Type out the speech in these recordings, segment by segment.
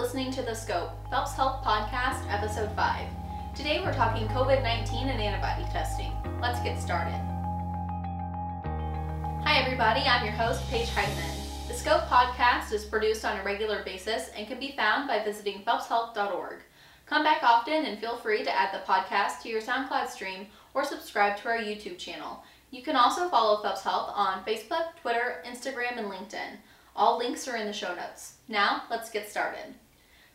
listening to The Scope, Phelps Health Podcast, Episode 5. Today we're talking COVID 19 and antibody testing. Let's get started. Hi, everybody, I'm your host, Paige Heitman. The Scope Podcast is produced on a regular basis and can be found by visiting phelpshealth.org. Come back often and feel free to add the podcast to your SoundCloud stream or subscribe to our YouTube channel. You can also follow Phelps Health on Facebook, Twitter, Instagram, and LinkedIn. All links are in the show notes. Now, let's get started.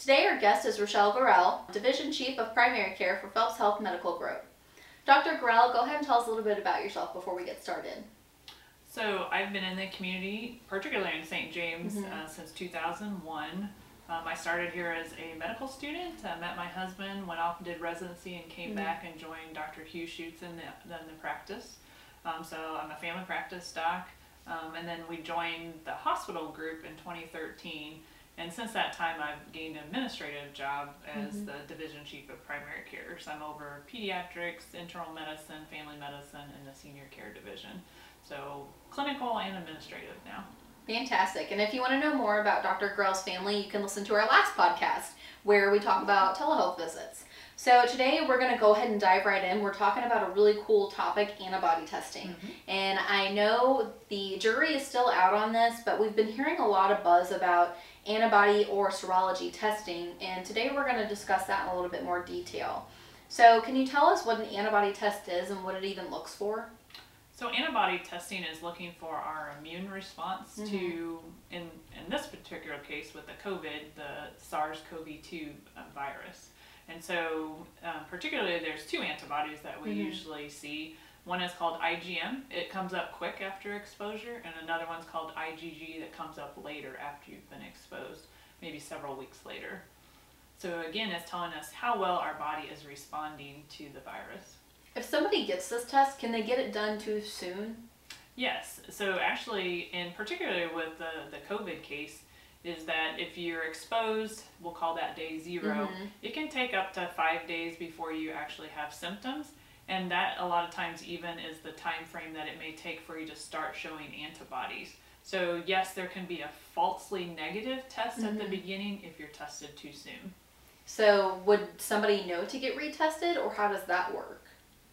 Today, our guest is Rochelle Gorell, Division Chief of Primary Care for Phelps Health Medical Group. Dr. Gorell, go ahead and tell us a little bit about yourself before we get started. So, I've been in the community, particularly in St. James, Mhm. uh, since 2001. Um, I started here as a medical student, uh, met my husband, went off and did residency, and came Mhm. back and joined Dr. Hugh Schutz in the, in the practice. Um, so, I'm a family practice doc. Um, and then we joined the hospital group in 2013. And since that time, I've gained an administrative job as Mhm. the division chief of primary care. So I'm over pediatrics, internal medicine, family medicine, and the senior care division. So clinical and administrative now. Fantastic. And if you want to know more about Dr. Gorell's family, you can listen to our last podcast where we talk about telehealth visits. So today we're going to go ahead and dive right in. We're talking about a really cool topic, antibody testing. And I know the jury is still out on this, but we've been hearing a lot of buzz about antibody or serology testing, and today we're going to discuss that in a little bit more detail. So, can you tell us what an antibody test is and what it even looks for? So antibody testing is looking for our immune response to, in, in this particular case with the COVID, the SARS-CoV-2 uh, virus. And so um, particularly there's two antibodies that we Mhm. usually see. One is called IgM, it comes up quick after exposure, and another one's called IgG that comes up later after you've been exposed, maybe several weeks later. So again, it's telling us how well our body is responding to the virus. If somebody gets this test, can they get it done too soon? Yes. So actually, in particular with the, the COVID case, is that if you're exposed, we'll call that day 0 Mhm. It can take up to five days before you actually have symptoms, and that a lot of times even is the time frame that it may take for you to start showing antibodies. So yes, there can be a falsely negative test at the Mhm. beginning if you're tested too soon. So, would somebody know to get retested, or how does that work?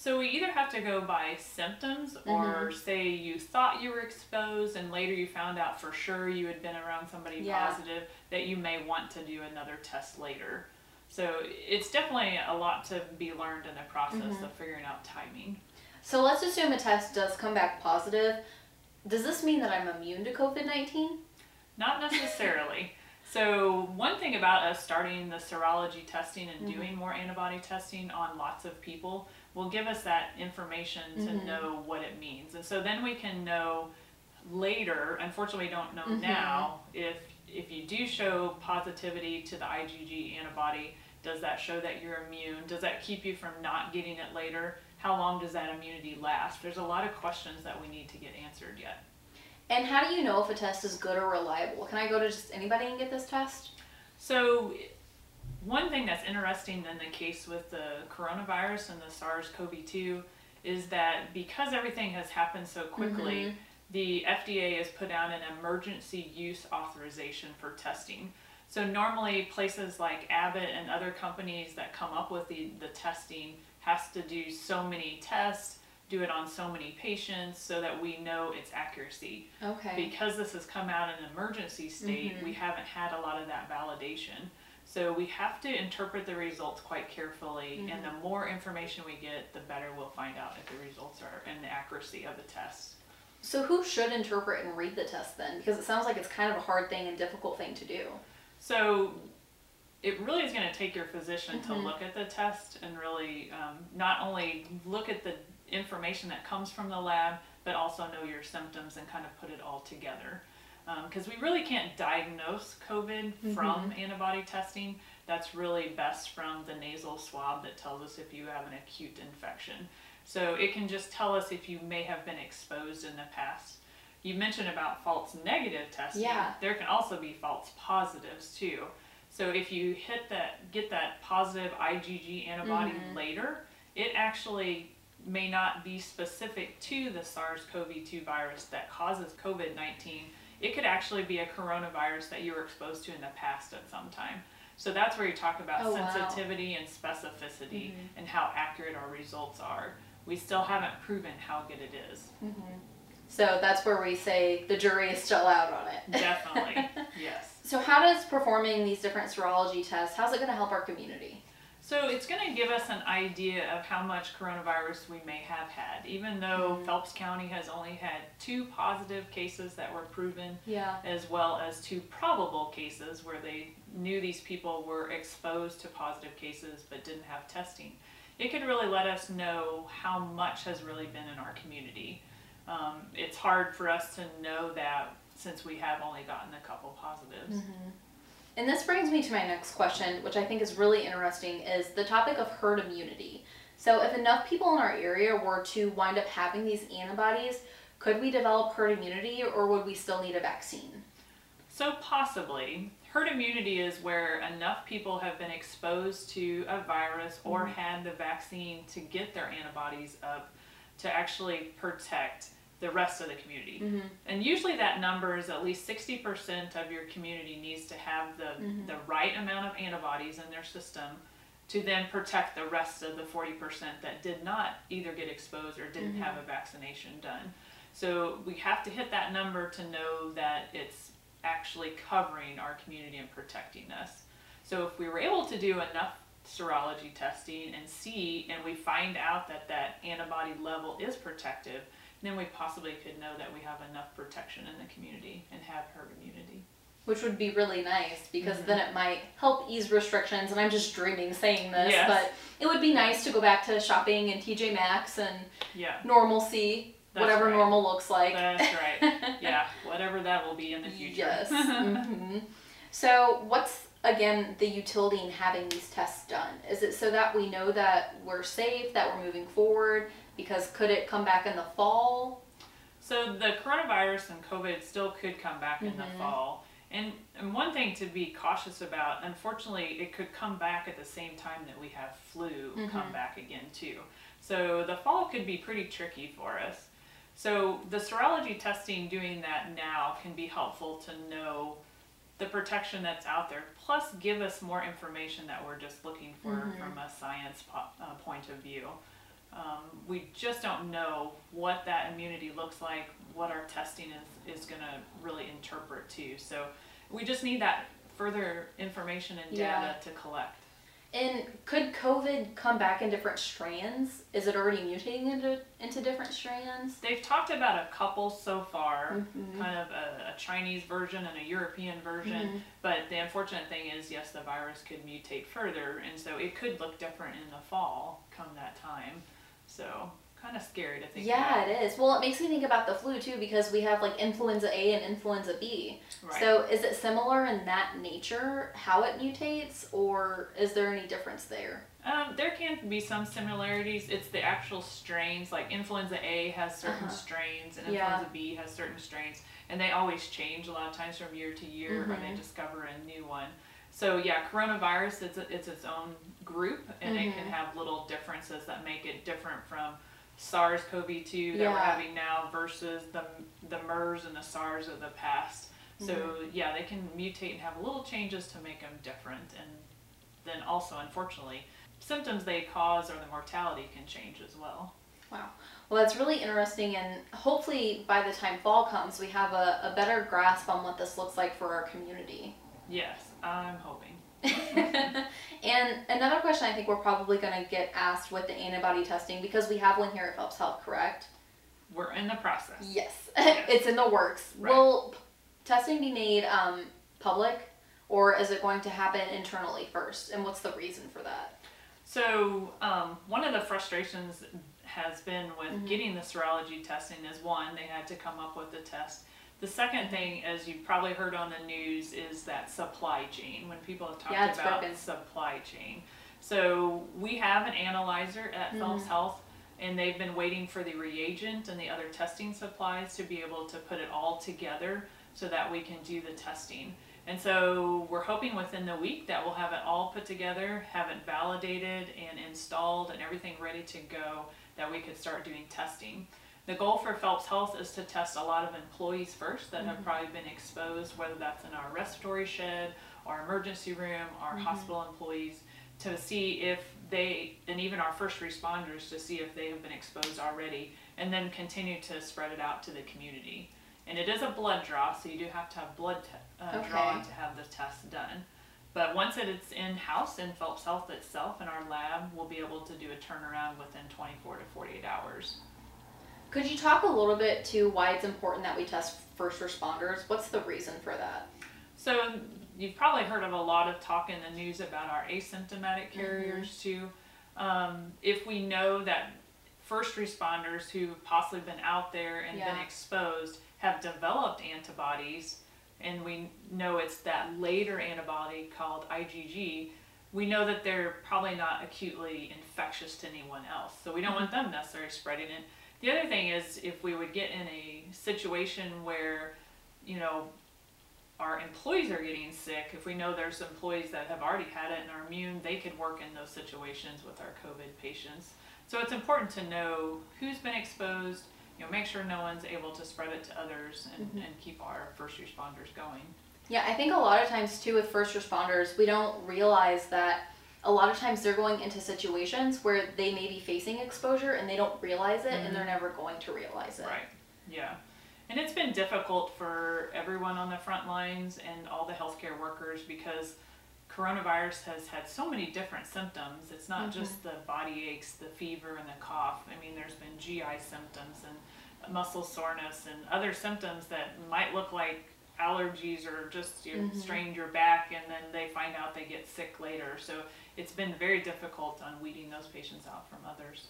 So we either have to go by symptoms or say you thought you were exposed and later you found out for sure you had been around somebody Yeah. positive that you may want to do another test later. So it's definitely a lot to be learned in the process Mhm. of figuring out timing. So, let's assume a test does come back positive. Does this mean that I'm immune to COVID 19? Not necessarily. So one thing about us starting the serology testing and Mhm. doing more antibody testing on lots of people will give us that information to Mhm. know what it means. And so then we can know later, unfortunately we don't know Mhm. now, if if you do show positivity to the IgG antibody, does that show that you're immune? Does that keep you from not getting it later? How long does that immunity last? There's a lot of questions that we need to get answered yet. And how do you know if a test is good or reliable? Can I go to just anybody and get this test? So, one thing that's interesting in the case with the coronavirus and the SARS CoV 2 is that because everything has happened so quickly, Mhm. the FDA has put out an emergency use authorization for testing. So, normally, places like Abbott and other companies that come up with the, the testing has to do so many tests, do it on so many patients so that we know its accuracy Okay. because this has come out in an emergency state, Mhm. we haven't had a lot of that validation. So we have to interpret the results quite carefully, Mhm. and the more information we get, the better we'll find out if the results are and the accuracy of the test. So, who should interpret and read the test then? Because it sounds like it's kind of a hard thing and difficult thing to do. So it really is going to take your physician to Mhm. look at the test and really um, not only look at the information that comes from the lab, but also know your symptoms and kind of put it all together. Because we really can't diagnose COVID from antibody testing. That's really best from the nasal swab that tells us if you have an acute infection. So it can just tell us if you may have been exposed in the past. You mentioned about false negative testing. Yeah. There can also be false positives too. So if you hit that, get that positive IgG antibody Mhm. later, it actually may not be specific to the SARS-CoV-2 virus that causes COVID-19. it could actually be a coronavirus that you were exposed to in the past at some time. So that's where you talk about Oh, wow. sensitivity and specificity Mhm. and how accurate our results are. We still haven't proven how good it is. So that's where we say the jury is still out on it. Definitely, yes. So how does performing these different serology tests, how's it going to help our community? So it's going to give us an idea of how much coronavirus we may have had. Even though Mhm. Phelps County has only had two positive cases that were proven, Yeah. as well as two probable cases where they knew these people were exposed to positive cases but didn't have testing. It could really let us know how much has really been in our community. Um, it's hard for us to know that since we have only gotten a couple positives. And this brings me to my next question, which I think is really interesting, is the topic of herd immunity. So if enough people in our area were to wind up having these antibodies, could we develop herd immunity or would we still need a vaccine? So possibly, herd immunity is where enough people have been exposed to a virus or mm-hmm. had the vaccine to get their antibodies up to actually protect the rest of the community. Mm-hmm. And usually that number is at least 60% of your community needs to have the, Mhm. the right amount of antibodies in their system to then protect the rest of the 40% that did not either get exposed or didn't have a vaccination done. So we have to hit that number to know that it's actually covering our community and protecting us. So if we were able to do enough serology testing and see and we find out that that antibody level is protective, then we possibly could know that we have enough protection in the community and have herd immunity. Which would be really nice because Mhm. then it might help ease restrictions. And I'm just dreaming saying this, Yes. but it would be nice to go back to shopping in TJ Maxx and Yeah, normalcy, That's whatever right. normal looks like. that's right. Yeah, whatever that will be in the future. Yes. hmm So, what's again the utility in having these tests done? Is it so that we know that we're safe, that we're moving forward? Because could it come back in the fall? So the coronavirus and COVID still could come back in Mhm. the fall. And, and one thing to be cautious about, unfortunately, it could come back at the same time that we have flu come Mhm. back again too. So the fall could be pretty tricky for us. So the serology testing, doing that now, can be helpful to know the protection that's out there. Plus, give us more information that we're just looking for Mhm. from a science po- uh, point of view. Um, we just don't know what that immunity looks like, what our testing is, is going to really interpret too. So we just need that further information and data Yeah. to collect. And could COVID come back in different strands? Is it already mutating into into different strands? They've talked about a couple so far, Mhm. kind of a, a Chinese version and a European version. Mhm. But the unfortunate thing is, yes, the virus could mutate further, and so it could look different in the fall come that time. So kind of scary to think Yeah, about. it is. Well, it makes me think about the flu too because we have like influenza A and influenza B. Right. So, is it similar in that nature, how it mutates, or is there any difference there? Um, there can be some similarities. It's the actual strains. Like influenza A has certain Uh-huh. strains, and Yeah. influenza B has certain strains, and they always change a lot of times from year to year, or they discover a new one. So yeah, coronavirus it's a, it's its own group, and it can Mhm. have little differences that make it different from SARS-CoV-2 that we're having now versus the the MERS and the SARS of the past. So Mm-hmm. yeah, they can mutate and have little changes to make them different, and then also unfortunately symptoms they cause or the mortality can change as well. Wow. Well, that's really interesting, and hopefully by the time fall comes, we have a, a better grasp on what this looks like for our community. Yes, I'm hoping. and another question I think we're probably going to get asked with the antibody testing because we have one here at Phelps Health, correct? We're in the process. Yes, Yes. it's in the works. Right. Will p- testing be made um, public, or is it going to happen internally first? And what's the reason for that? So um, one of the frustrations has been with Mhm. getting the serology testing is one, they had to come up with a test. The second thing, as you've probably heard on the news, is that supply chain. When people have talked Yeah, about broken. supply chain, so we have an analyzer at Phelps Mhm. Health, and they've been waiting for the reagent and the other testing supplies to be able to put it all together so that we can do the testing. And so we're hoping within the week that we'll have it all put together, have it validated and installed and everything ready to go that we could start doing testing. The goal for Phelps Health is to test a lot of employees first that have Mhm. probably been exposed, whether that's in our respiratory shed, our emergency room, our Mhm. hospital employees, to see if they, and even our first responders, to see if they have been exposed already, and then continue to spread it out to the community. And it is a blood draw, so you do have to have blood te- uh, drawn to have the test done. But once it is in-house in Phelps Health itself, in our lab, we'll be able to do a turnaround within 24 to 48 hours. Could you talk a little bit to why it's important that we test first responders? What's the reason for that? So you've probably heard of a lot of talk in the news about our asymptomatic carriers too. Um, if we know that first responders who've possibly been out there and been exposed have developed antibodies, and we know it's that later antibody called IgG, we know that they're probably not acutely infectious to anyone else. So we don't want them necessarily spreading it. The other thing is if we would get in a situation where, you know, our employees are getting sick, if we know there's employees that have already had it and are immune, they could work in those situations with our COVID patients. So it's important to know who's been exposed, you know, make sure no one's able to spread it to others and, Mhm. and keep our first responders going. Yeah, I think a lot of times too with first responders, we don't realize that a lot of times they're going into situations where they may be facing exposure and they don't realize it and they're never going to realize it. Right. Yeah. And it's been difficult for everyone on the front lines and all the healthcare workers because coronavirus has had so many different symptoms. It's not just the body aches, the fever, and the cough. I mean, there's been GI symptoms and muscle soreness and other symptoms that might look like allergies or just you Mhm. strained your back and then they find out they get sick later. So it's been very difficult on weeding those patients out from others.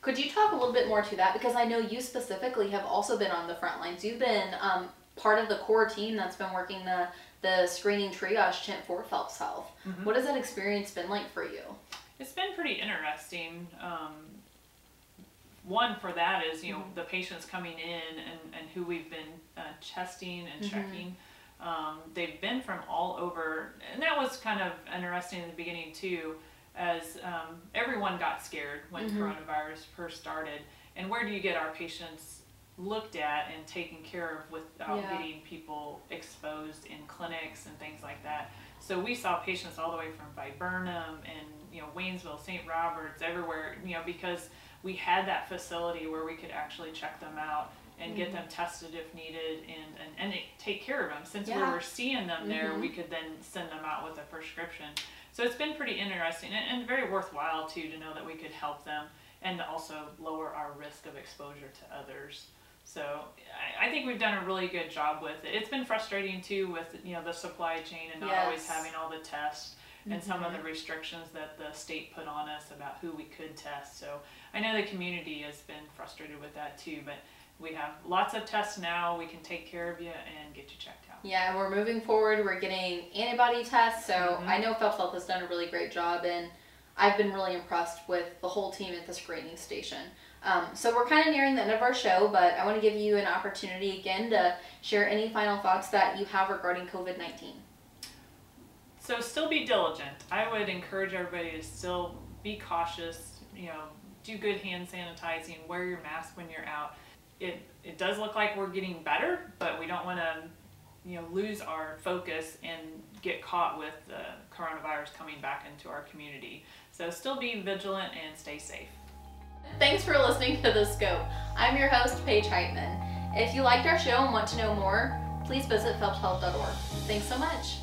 Could you talk a little bit more to that? Because I know you specifically have also been on the front lines. You've been um, part of the core team that's been working the, the screening triage tent for Phelps Health. Mhm. What has that experience been like for you? It's been pretty interesting. Um, one for that is you know Mhm. the patients coming in and, and who we've been uh, testing and Mhm. checking. Um, they've been from all over, and that was kind of interesting in the beginning too, as um, everyone got scared when Mhm. coronavirus first started. And where do you get our patients looked at and taken care of without Yeah. getting people exposed in clinics and things like that? So we saw patients all the way from Viburnum and you know Waynesville, St. Roberts, everywhere. You know because we had that facility where we could actually check them out and get Mhm. them tested if needed and and, and take care of them. Since we were seeing them there, Mhm. we could then send them out with a prescription. So it's been pretty interesting and, and very worthwhile too to know that we could help them and also lower our risk of exposure to others. So I, I think we've done a really good job with it. It's been frustrating too with you know the supply chain and not always having all the tests and some of the restrictions that the state put on us about who we could test. So I know the community has been frustrated with that too, but we have lots of tests now. We can take care of you and get you checked out. Yeah, and we're moving forward. We're getting antibody tests. So Mhm. I know Phelps Health has done a really great job, and I've been really impressed with the whole team at the screening station. Um, so we're kind of nearing the end of our show, but I want to give you an opportunity again to share any final thoughts that you have regarding COVID 19. So still be diligent. I would encourage everybody to still be cautious, you know, do good hand sanitizing, wear your mask when you're out. It it does look like we're getting better, but we don't want to you know lose our focus and get caught with the coronavirus coming back into our community. So still be vigilant and stay safe. Thanks for listening to The Scope. I'm your host, Paige Heitman. If you liked our show and want to know more, please visit phelpshealth.org. Thanks so much.